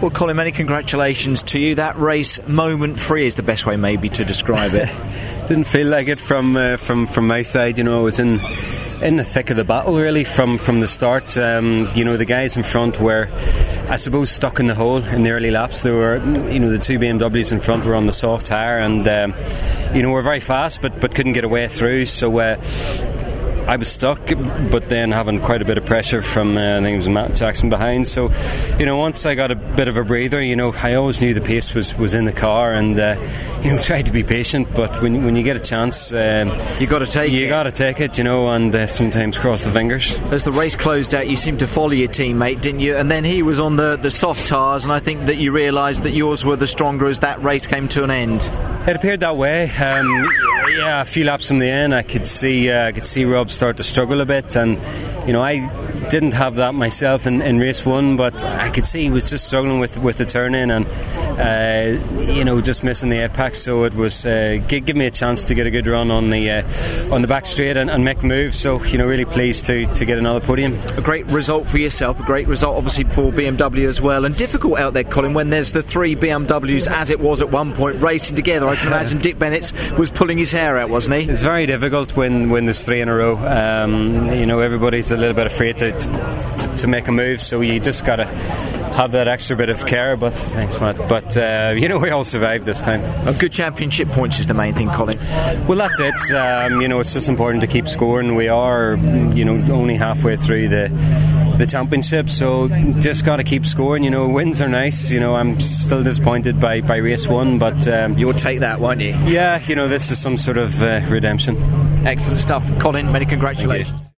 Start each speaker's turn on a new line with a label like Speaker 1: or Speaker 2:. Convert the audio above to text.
Speaker 1: Well, Colin, many congratulations to you. That race, moment free, is the best way maybe to describe it.
Speaker 2: Didn't feel like it from uh, from from my side. You know, I was in in the thick of the battle really from from the start. Um, you know, the guys in front were, I suppose, stuck in the hole in the early laps. There were, you know, the two BMWs in front were on the soft tire, and um, you know, were very fast, but but couldn't get away through. So. Uh, I was stuck, but then having quite a bit of pressure from uh, I think it was Matt Jackson behind. So, you know, once I got a bit of a breather, you know, I always knew the pace was, was in the car, and uh, you know, tried to be patient. But when, when you get a chance, um,
Speaker 1: you got to take
Speaker 2: you got to take it, you know, and uh, sometimes cross the fingers.
Speaker 1: As the race closed out, you seemed to follow your teammate, didn't you? And then he was on the, the soft tires, and I think that you realised that yours were the stronger as that race came to an end.
Speaker 2: It appeared that way. Um, yeah, a few laps from the end, I could see uh, I could see Rob start to struggle a bit, and you know I didn't have that myself in, in race one, but I could see he was just struggling with with the turn in and uh, you know just missing the apex. So it was uh, give, give, me a chance to get a good run on the uh, on the back straight and, and, make the move. So you know really pleased to to get another podium.
Speaker 1: A great result for yourself, a great result obviously for BMW as well, and difficult out there, Colin, when there's the three BMWs as it was at one point racing together. I can imagine Dick Bennett was pulling his hair out, wasn't he?
Speaker 2: It's very difficult when when there's three in a row. Um, you know everybody's a little bit afraid to to, to make a move, so you just got to have that extra bit of care. But thanks, Matt. But uh, you know, we all survived this time.
Speaker 1: A good championship points is the main thing, Colin.
Speaker 2: Well, that's it. Um, you know, it's just important to keep scoring. We are, you know, only halfway through the the championship, so just got to keep scoring. You know, wins are nice. You know, I'm still disappointed by, by race one, but um,
Speaker 1: you'll take that, won't you?
Speaker 2: Yeah, you know, this is some sort of uh, redemption.
Speaker 1: Excellent stuff, Colin. Many congratulations.